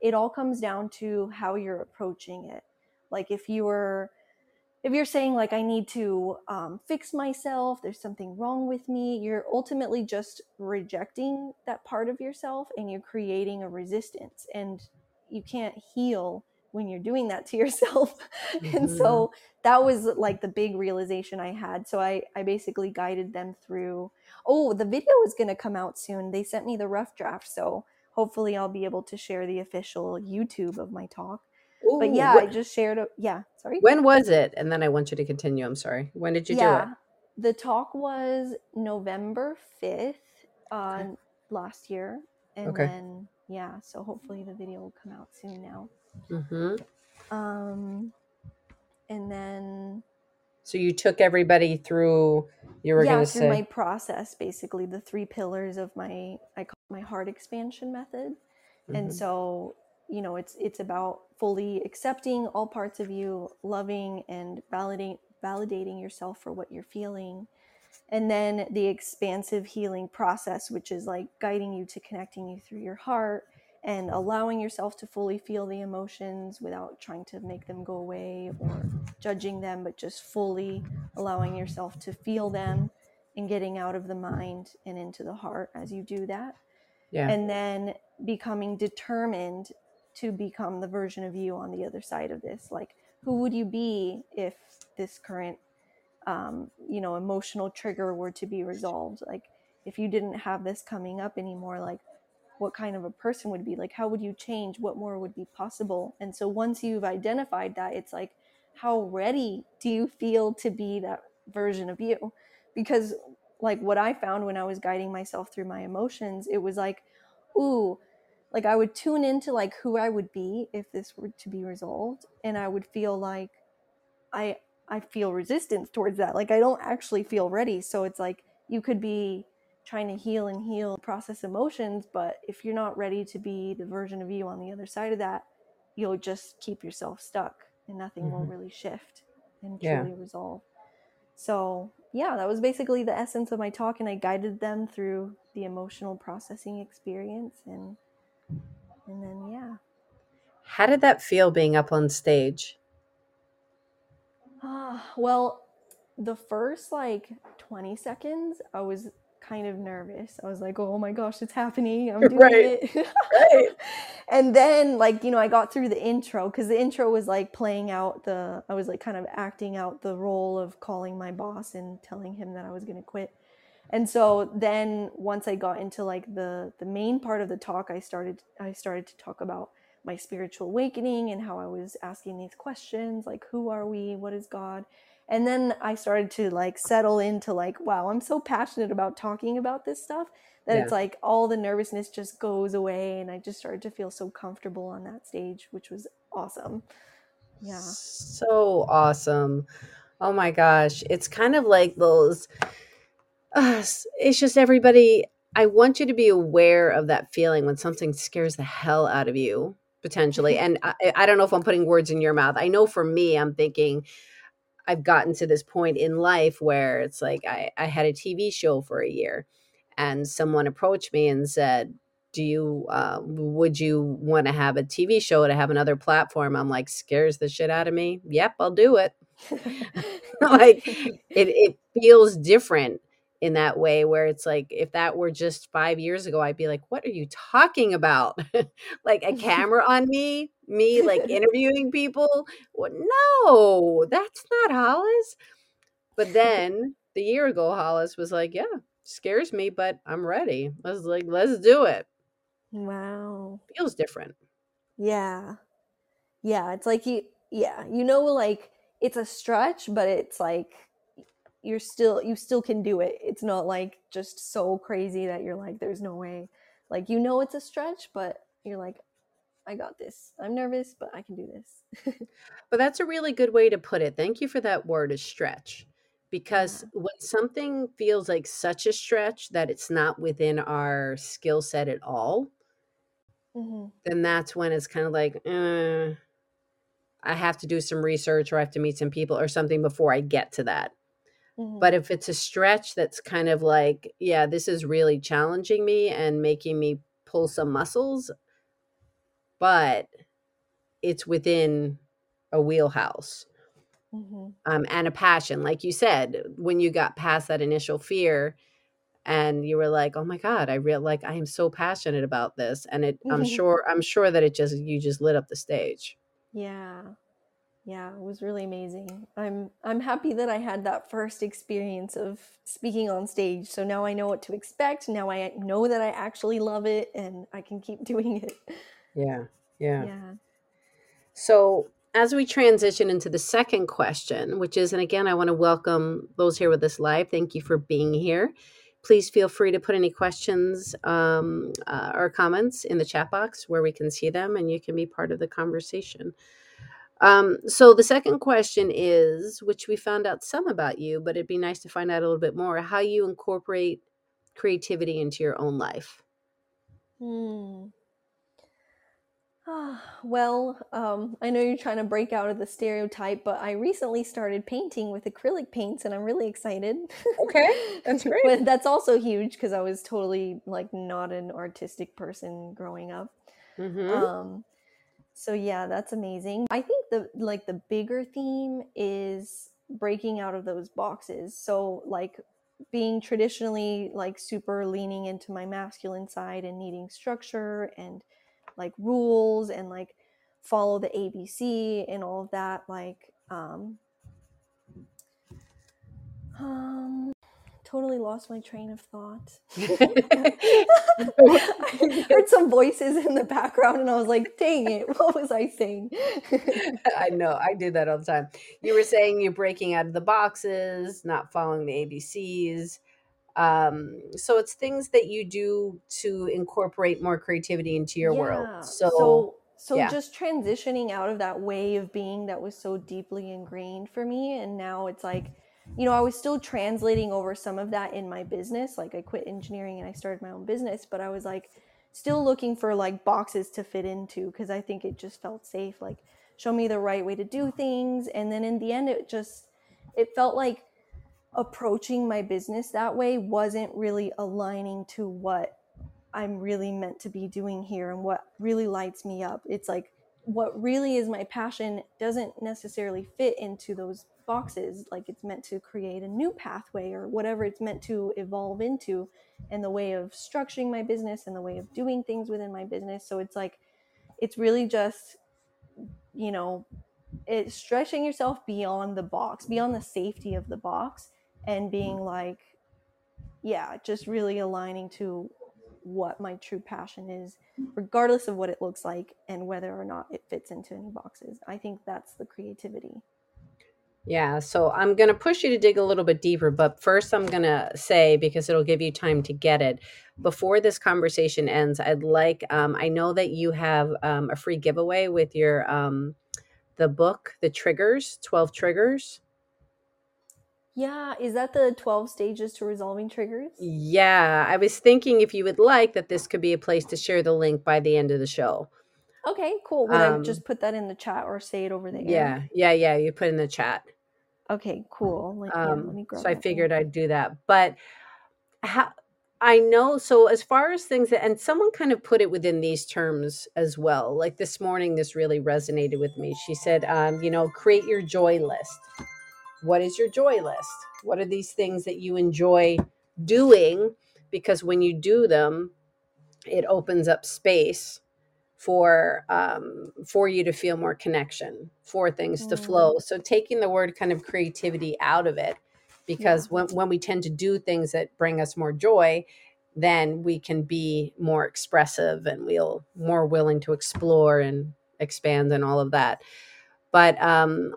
it all comes down to how you're approaching it. Like if you were if you're saying like i need to um, fix myself there's something wrong with me you're ultimately just rejecting that part of yourself and you're creating a resistance and you can't heal when you're doing that to yourself. Mm-hmm. and so that was like the big realization i had. So i i basically guided them through oh the video is going to come out soon. They sent me the rough draft so hopefully i'll be able to share the official youtube of my talk Ooh, but yeah, I just shared. A, yeah, sorry. When was it? And then I want you to continue. I'm sorry. When did you yeah, do it? The talk was November fifth, uh, okay. last year, and okay. then yeah, so hopefully the video will come out soon now. Mm-hmm. Um, and then. So you took everybody through. You were yeah, going to say my process, basically the three pillars of my I call my heart expansion method, mm-hmm. and so you know it's it's about fully accepting all parts of you loving and validating validating yourself for what you're feeling and then the expansive healing process which is like guiding you to connecting you through your heart and allowing yourself to fully feel the emotions without trying to make them go away or judging them but just fully allowing yourself to feel them and getting out of the mind and into the heart as you do that yeah. and then becoming determined to become the version of you on the other side of this? Like who would you be if this current um, you know emotional trigger were to be resolved? Like if you didn't have this coming up anymore like what kind of a person would be? Like how would you change? What more would be possible? And so once you've identified that it's like how ready do you feel to be that version of you? Because like what i found when i was guiding myself through my emotions it was like ooh like I would tune into like who I would be if this were to be resolved and I would feel like I I feel resistance towards that. Like I don't actually feel ready. So it's like you could be trying to heal and heal process emotions, but if you're not ready to be the version of you on the other side of that, you'll just keep yourself stuck and nothing mm-hmm. will really shift and truly yeah. resolve. So, yeah, that was basically the essence of my talk and I guided them through the emotional processing experience and and then yeah. How did that feel being up on stage? Uh, well the first like 20 seconds i was kind of nervous. I was like oh my gosh it's happening. I'm doing right. it. Right. and then like you know i got through the intro because the intro was like playing out the i was like kind of acting out the role of calling my boss and telling him that i was going to quit and so then once i got into like the the main part of the talk i started i started to talk about my spiritual awakening and how i was asking these questions like who are we? What is god? And then i started to like settle into like wow i'm so passionate about talking about this stuff that yeah. it's like all the nervousness just goes away and i just started to feel so comfortable on that stage which was awesome. Yeah. So awesome. Oh my gosh. It's kind of like those uh, it's just everybody. I want you to be aware of that feeling when something scares the hell out of you, potentially. And I, I don't know if I'm putting words in your mouth. I know for me, I'm thinking, I've gotten to this point in life where it's like I, I had a TV show for a year and someone approached me and said, do you uh, would you want to have a TV show to have another platform? I'm like, scares the shit out of me. Yep, I'll do it. like it, it feels different in that way where it's like if that were just five years ago i'd be like what are you talking about? Like a camera on me me like interviewing people? Well, no that's not hollis. But then the year ago hollis was like yeah scares me but i'm ready. Let's like let's do it. Wow. Feels different. Yeah. Yeah it's like you yeah you know like it's a stretch but it's like you're still you still can do it. It's not like just so crazy that you're like there's no way. Like you know it's a stretch but you're like i got this. I'm nervous but i can do this. But that's a really good way to put it. Thank you for that word a stretch because yeah. when something feels like such a stretch that it's not within our skill set at all mm-hmm. then that's when it's kind of like eh, i have to do some research or i have to meet some people or something before i get to that Mm-hmm. But if it's a stretch that's kind of like, yeah, this is really challenging me and making me pull some muscles, but it's within a wheelhouse, mm-hmm. um, and a passion. Like you said, when you got past that initial fear, and you were like, "Oh my god, I real like I am so passionate about this," and it, I'm sure, I'm sure that it just you just lit up the stage. Yeah, yeah, it was really amazing. I'm I'm happy that I had that first experience of speaking on stage. So now I know what to expect. Now I know that I actually love it and I can keep doing it. Yeah. Yeah. Yeah. So as we transition into the second question, which is, and again, I want to welcome those here with us live. Thank you for being here. Please feel free to put any questions um, uh, or comments in the chat box where we can see them and you can be part of the conversation. Um, so the second question is, which we found out some about you, but it'd be nice to find out a little bit more how you incorporate creativity into your own life. Hmm. well, um, I know you're trying to break out of the stereotype, but I recently started painting with acrylic paints, and I'm really excited. Okay, that's great. but that's also huge because I was totally like not an artistic person growing up. Mm-hmm. Um, so yeah, that's amazing. I think the like the bigger theme is breaking out of those boxes. So like being traditionally like super leaning into my masculine side and needing structure and like rules and like follow the ABC and all of that like um um totally lost my train of thought. I heard some voices in the background and I was like, dang it, what was I saying? I know, I do that all the time. You were saying you're breaking out of the boxes, not following the ABCs. Um, so it's things that you do to incorporate more creativity into your yeah. world. So, so so yeah. just transitioning out of that way of being that was so deeply ingrained for me and now it's like you know, I was still translating over some of that in my business. Like I quit engineering and I started my own business, but I was like still looking for like boxes to fit into because I think it just felt safe. Like show me the right way to do things. And then in the end, it just, it felt like approaching my business that way wasn't really aligning to what I'm really meant to be doing here and what really lights me up. It's like what really is my passion doesn't necessarily fit into those boxes like it's meant to create a new pathway or whatever it's meant to evolve into and the way of structuring my business and the way of doing things within my business. So it's like it's really just you know it's stretching yourself beyond the box beyond the safety of the box and being like yeah just really aligning to what my true passion is regardless of what it looks like and whether or not it fits into any boxes. I think that's the creativity yeah, so I'm going to push you to dig a little bit deeper, but first I'm going to say, because it'll give you time to get it, before this conversation ends, I'd like, um, I know that you have um, a free giveaway with your, um, the book, The Triggers, 12 Triggers. Yeah, is that the 12 stages to resolving triggers? Yeah, I was thinking if you would like that this could be a place to share the link by the end of the show. Okay, cool. Would um, I just put that in the chat or say it over the air? Yeah, yeah, yeah. You put in the chat. Okay, cool. Like, yeah, um, so I figured. I'd do that. But how I know so as far as things that and someone kind of put it within these terms as well. Like this morning, this really resonated with me. She said, um, you know, create your joy list. What is your joy list? What are these things that you enjoy doing? Because when you do them, it opens up space for um, for you to feel more connection, for things mm. to flow. So taking the word kind of creativity out of it, because yeah. when when we tend to do things that bring us more joy, then we can be more expressive and we'll more willing to explore and expand and all of that. But um,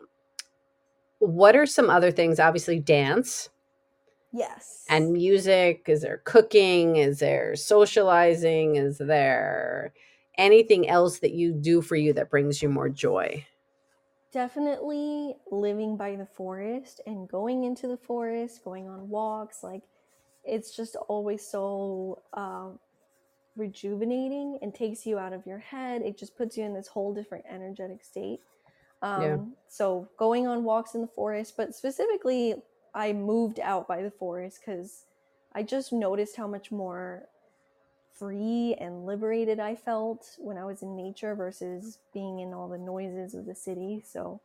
what are some other things? Obviously, dance. Yes. And music. Is there cooking? Is there socializing? Is there anything else that you do for you that brings you more joy? Definitely living by the forest and going into the forest, going on walks. Like, it's just always so um, rejuvenating and takes you out of your head. It just puts you in this whole different energetic state. Um, yeah. So, going on walks in the forest, but specifically, I moved out by the forest because I just noticed how much more free and liberated I felt when I was in nature versus being in all the noises of the city. So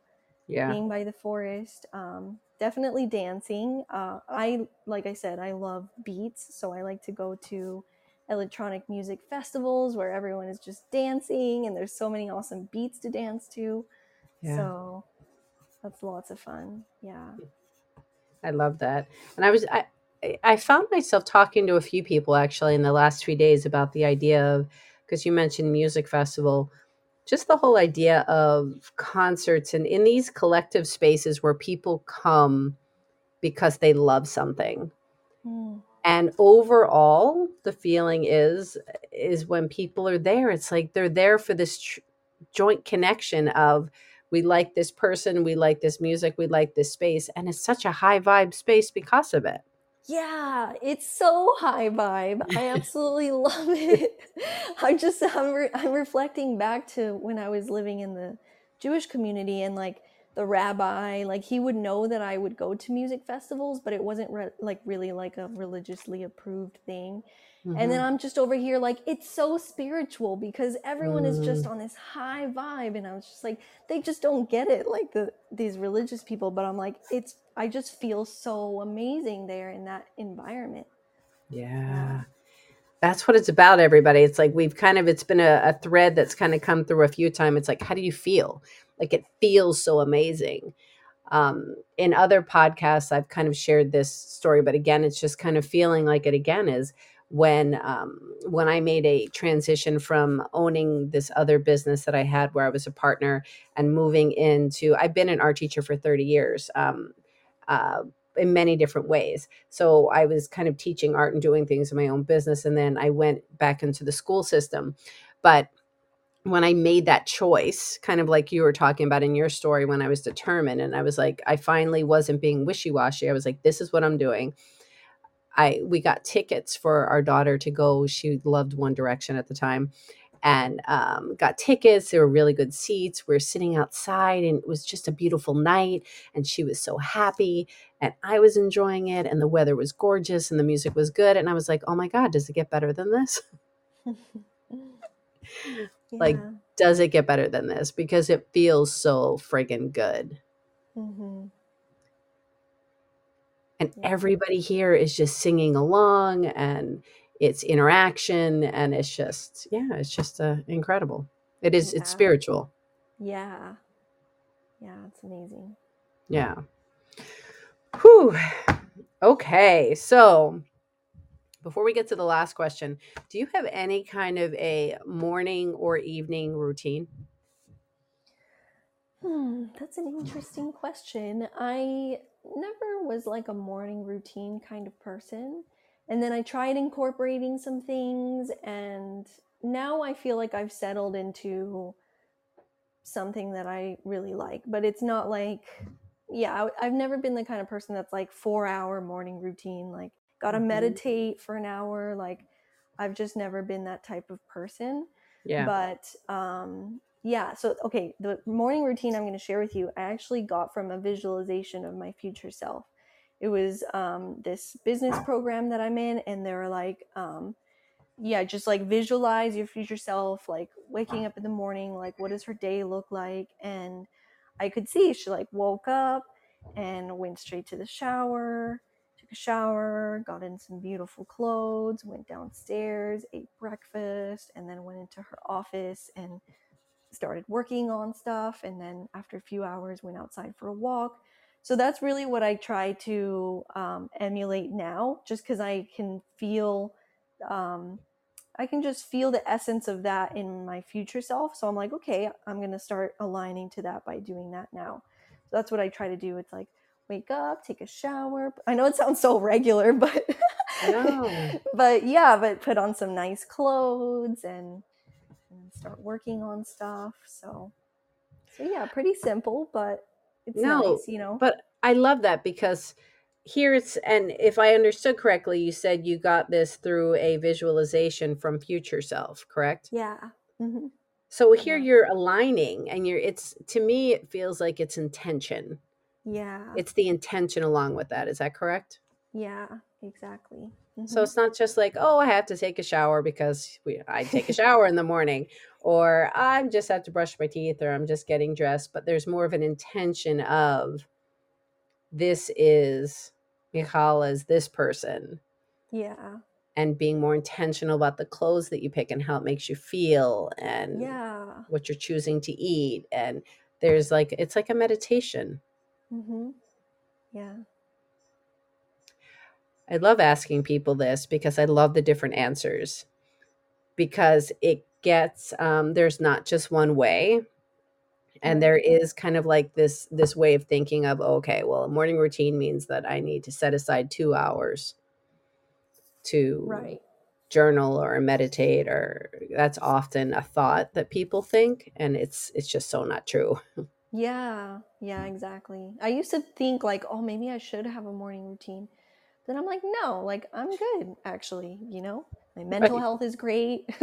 Yeah. being by the forest. Um, definitely dancing. Uh, I like I said, I love beats, so I like to go to electronic music festivals where everyone is just dancing and there's so many awesome beats to dance to. Yeah. So that's lots of fun. Yeah. I love that. And I was I I- found myself talking to a few people actually in the last few days about the idea of because you mentioned music festival, just the whole idea of concerts and in these collective spaces where people come because they love something. Mm. And overall, the feeling is is when people are there, it's like they're there for this tr- joint connection of we like this person, we like this music, we like this space, and it's such a high vibe space because of it. Yeah, it's so high vibe. I absolutely love it. I'm just I'm, re- I'm reflecting back to when I was living in the Jewish community and like the rabbi, like he would know that I would go to music festivals, but it wasn't re- like really like a religiously approved thing. And then Mhm. I'm just over here like it's so spiritual because everyone is just Mm. on this high vibe and I was just like they just don't get it like the these religious people but I'm like it's I just feel so amazing there in that environment. Yeah. That's what it's about, everybody. It's like we've kind of, it's been a, a thread that's kind of come through a few times. It's like, how do you feel? Like it feels so amazing. Um, in other podcasts, I've kind of shared this story, but again, it's just kind of feeling like it again is when um, when I made a transition from owning this other business that I had where I was a partner and moving into, I've been an art teacher for 30 years. Um, uh, in many different ways. So I was kind of teaching art and doing things in my own business. And then I went back into the school system. But when I made that choice, kind of like you were talking about in your story, when I was determined and I was like, I finally wasn't being wishy washy. I was like, this is what I'm doing. I we got tickets for our daughter to go. She loved One Direction at the time, and um, got tickets. There were really good seats. We were sitting outside, and it was just a beautiful night. And she was so happy, and I was enjoying it. And the weather was gorgeous, and the music was good. And I was like, "Oh my god, does it get better than this? Like, Does it get better than this? Because it feels so friggin' good." Mhm. And Yeah. everybody here is just singing along and it's interaction and it's just yeah it's just uh, incredible it is it's spiritual Yeah. Yeah, it's amazing. yeah Whew. okay so before we get to the last question do you have any kind of a morning or evening routine Hmm, that's an interesting question. I never was like a morning routine kind of person. And then I tried incorporating some things, and now I feel like I've settled into something that I really like. But it's not like, yeah, I, I've never been the kind of person that's like four hour morning routine, like, gotta Mhm. meditate for an hour. Like, I've just never been that type of person yeah but um yeah so okay the morning routine i'm going to share with you i actually got from a visualization of my future self. It was um this business program that i'm in and they were like um yeah just like visualize your future self like waking up in the morning like what does her day look like? And i could see she like woke up and went straight to the shower took a shower got in some beautiful clothes went downstairs ate breakfast and then went into her office and started working on stuff and then after a few hours went outside for a walk. So that's really what i try to um, emulate now just because i can feel um, i can just feel the essence of that in my future self. So i'm like okay i'm going to start aligning to that by doing that now. So that's what i try to do. It's like wake up take a shower. I know it sounds so regular but but yeah but put on some nice clothes and and start working on stuff so so yeah pretty simple but it's No, nice you know but i love that because here it's and if i understood correctly you said you got this through a visualization from future self correct yeah hmm So here Yeah. you're aligning and you're it's to me it feels like it's intention. yeah It's the intention along with that. Is that correct? Yeah, exactly. So Mhm. it's not just like, oh, I have to take a shower because we, I take a shower in the morning, or I'm just have to brush my teeth, or I'm just getting dressed. But there's more of an intention of this is Michall as this person, Yeah. and being more intentional about the clothes that you pick and how it makes you feel, and Yeah. what you're choosing to eat. And there's like, it's like a meditation. Mhm. Yeah. I love asking people this because I love the different answers because it gets um, there's not just one way and there is kind of like this this way of thinking of okay well a morning routine means that i need to set aside two hours to Right. journal or meditate or that's often a thought that people think and it's it's just so not true Yeah. Yeah, exactly. I used to think like, oh, maybe I should have a morning routine. Then I'm like, no, like I'm good actually, you know? My mental Right. health is great.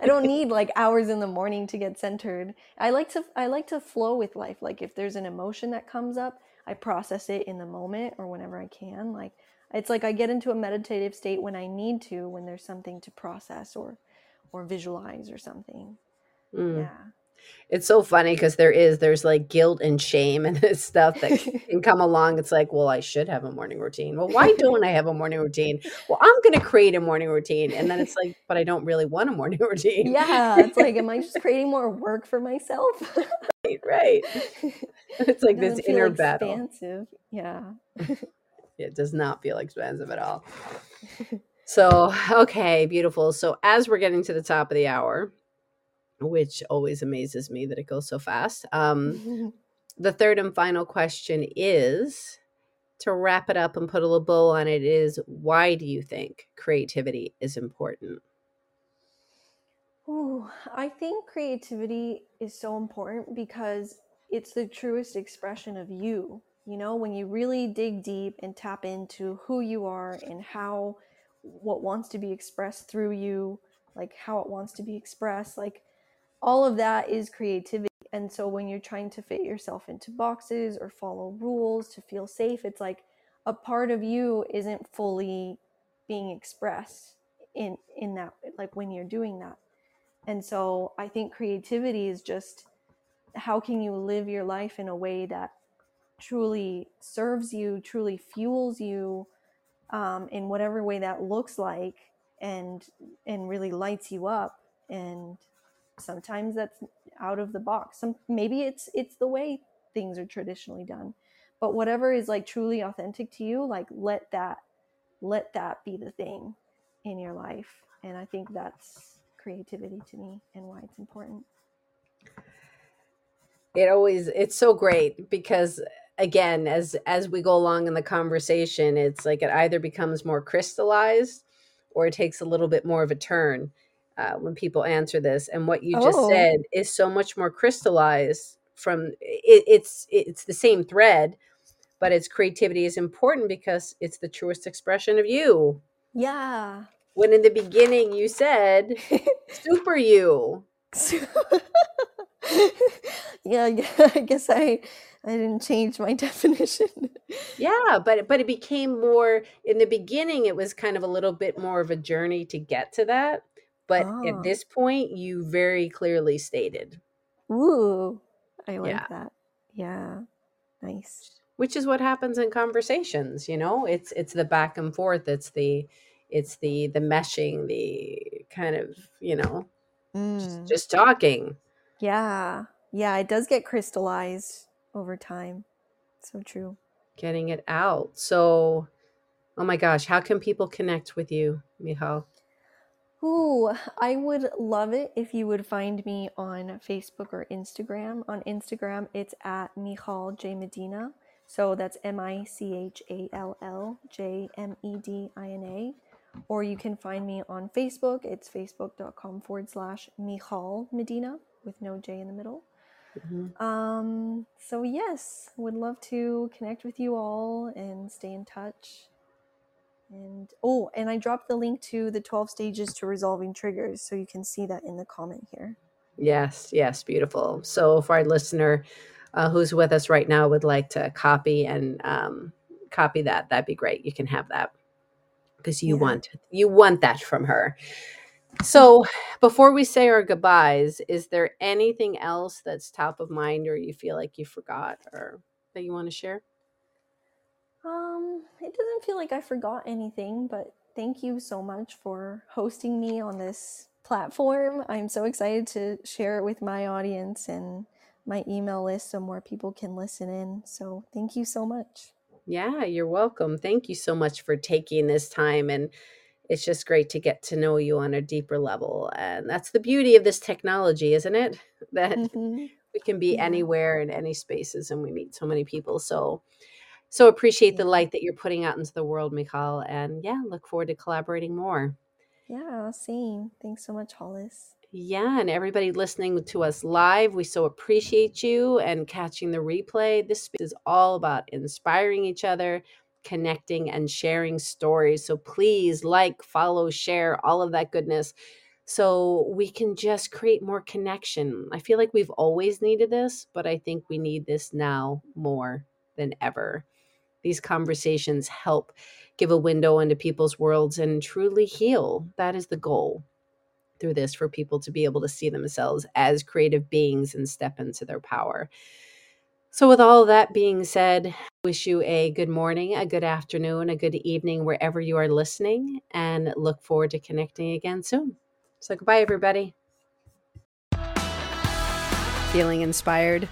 I don't need like hours in the morning to get centered. I like to I like to flow with life. Like if there's an emotion that comes up, I process it in the moment or whenever I can. Like it's like I get into a meditative state when I need to when there's something to process or or visualize or something. Mm. Yeah. It's so funny because there is there's like guilt and shame and this stuff that can come along. It's like well i should have a morning routine. Well why don't i have a morning routine? Well i'm going to create a morning routine. And then it's like but i don't really want a morning routine. Yeah, it's like, am I just creating more work for myself? right right. It's like this inner battle. expansive. Yeah. it does not feel expensive at all. So okay beautiful. So as we're getting to the top of the hour which always amazes me that it goes so fast um the third and final question is to wrap it up and put a little bow on it is why do you think creativity is important Ooh, I think creativity is so important because it's the truest expression of you. You know, when you really dig deep and tap into who you are and how what wants to be expressed through you, like how it wants to be expressed, like all of that is creativity. And so when you're trying to fit yourself into boxes or follow rules to feel safe, it's like a part of you isn't fully being expressed in in that like when you're doing that. And so I think creativity is just how can you live your life in a way that truly serves you, truly fuels you um, in whatever way that looks like, and and really lights you up. And sometimes that's out of the box. Some maybe it's it's the way things are traditionally done, but whatever is like truly authentic to you, like let that let that be the thing in your life. And I think that's creativity to me and why it's important. it always it's so great because again as as we go along in the conversation it's like it either becomes more crystallized or it takes a little bit more of a turn uh, when people answer this and what you just Oh, said is so much more crystallized from it, it's it's the same thread but its creativity is important because it's the truest expression of you yeah. when in the beginning you said super you yeah, I I guess I I didn't change my definition. Yeah, but but it became more in the beginning it was kind of a little bit more of a journey to get to that. But at Oh, this point you very clearly stated. ooh, I Yeah. like that. Yeah, nice. Which is what happens in conversations, you know? It's it's the back and forth, it's the it's the the meshing, the kind of, you know, just, Mm, just talking, yeah, yeah, it does get crystallized over time. So true. getting it out. So, oh my gosh, how can people connect with you, Michall? Ooh, I would love it if you would find me on Facebook or Instagram. On Instagram, it's at Michall J Medina. So that's M I C H A L L J M E D I N A. Or you can find me on Facebook. It's facebook.com forward slash Michall Medina with no J in the middle. Mhm. Um, so, yes, would love to connect with you all and stay in touch. And oh, and I dropped the link to the 12 stages to resolving triggers, so you can see that in the comment here. Yes, yes, beautiful. So, if our listener uh, who's with us right now would like to copy and um, copy that. That'd be great. You can have that because you yeah. want you want that from her. So, before we say our goodbyes, is there anything else that's top of mind or you feel like you forgot or that you want to share? Um, it doesn't feel like I forgot anything, but thank you so much for hosting me on this platform. I'm so excited to share it with my audience and my email list so more people can listen in. So, thank you so much. Yeah, you're welcome. Thank you so much for taking this time and it's just great to get to know you on a deeper level. And that's the beauty of this technology, isn't it? That mm-hmm. we can be yeah. anywhere in any spaces and we meet so many people. So, so appreciate the light that you're putting out into the world, Michall. And yeah, look forward to collaborating more. Yeah, same. Thanks so much, Hollis. Yeah, and everybody listening to us live, we so appreciate you and catching the replay. This is all about inspiring each other, connecting and sharing stories. So please like, follow, share, all of that goodness so we can just create more connection. I feel like we've always needed this, but I think we need this now more than ever. These conversations help give a window into people's worlds and truly heal. That is the goal through this for people to be able to see themselves as creative beings and step into their power. So, with all that being said, wish you a good morning, a good afternoon, a good evening, wherever you are listening, and look forward to connecting again soon. So, goodbye, everybody. Feeling inspired?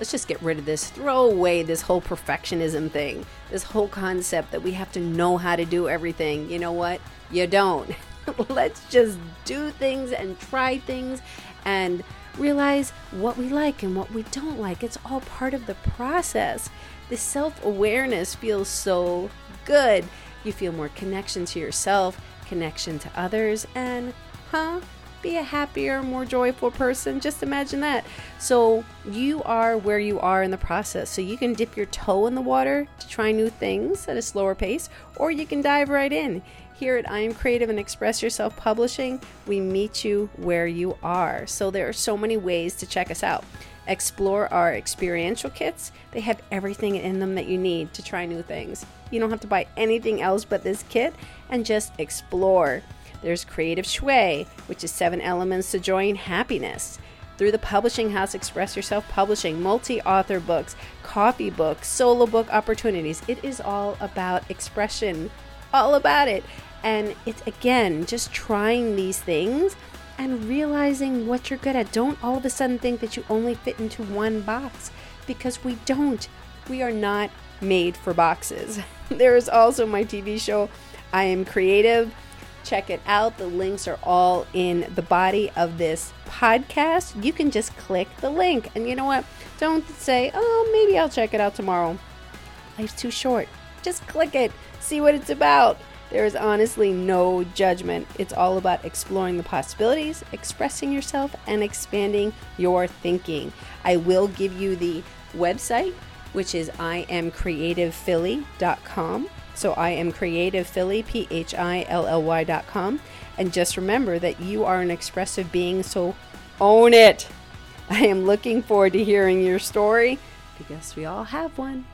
Let's just get rid of this, throw away this whole perfectionism thing, this whole concept that we have to know how to do everything. You know what? You don't. Let's just do things and try things and realize what we like and what we don't like. It's all part of the process. The self awareness feels so good. You feel more connection to yourself, connection to others, and, huh? Be a happier, more joyful person. Just imagine that. So, you are where you are in the process. So, you can dip your toe in the water to try new things at a slower pace, or you can dive right in. Here at I Am Creative and Express Yourself Publishing, we meet you where you are. So there are so many ways to check us out. Explore our experiential kits. They have everything in them that you need to try new things. You don't have to buy anything else but this kit and just explore. There's Creative Shui, which is seven elements to joy and happiness. Through the publishing house, Express Yourself Publishing, multi author books, coffee books, solo book opportunities. It is all about expression, all about it. And it's again just trying these things and realizing what you're good at. Don't all of a sudden think that you only fit into one box because we don't. We are not made for boxes. there is also my TV show, I Am Creative. Check it out. The links are all in the body of this podcast. You can just click the link. And you know what? Don't say, oh, maybe I'll check it out tomorrow. Life's too short. Just click it, see what it's about. There is honestly no judgment. It's all about exploring the possibilities, expressing yourself, and expanding your thinking. I will give you the website, which is iamcreativephilly.com. So I am creative Philly, P H I L L Y.com. And just remember that you are an expressive being, so own it. I am looking forward to hearing your story because we all have one.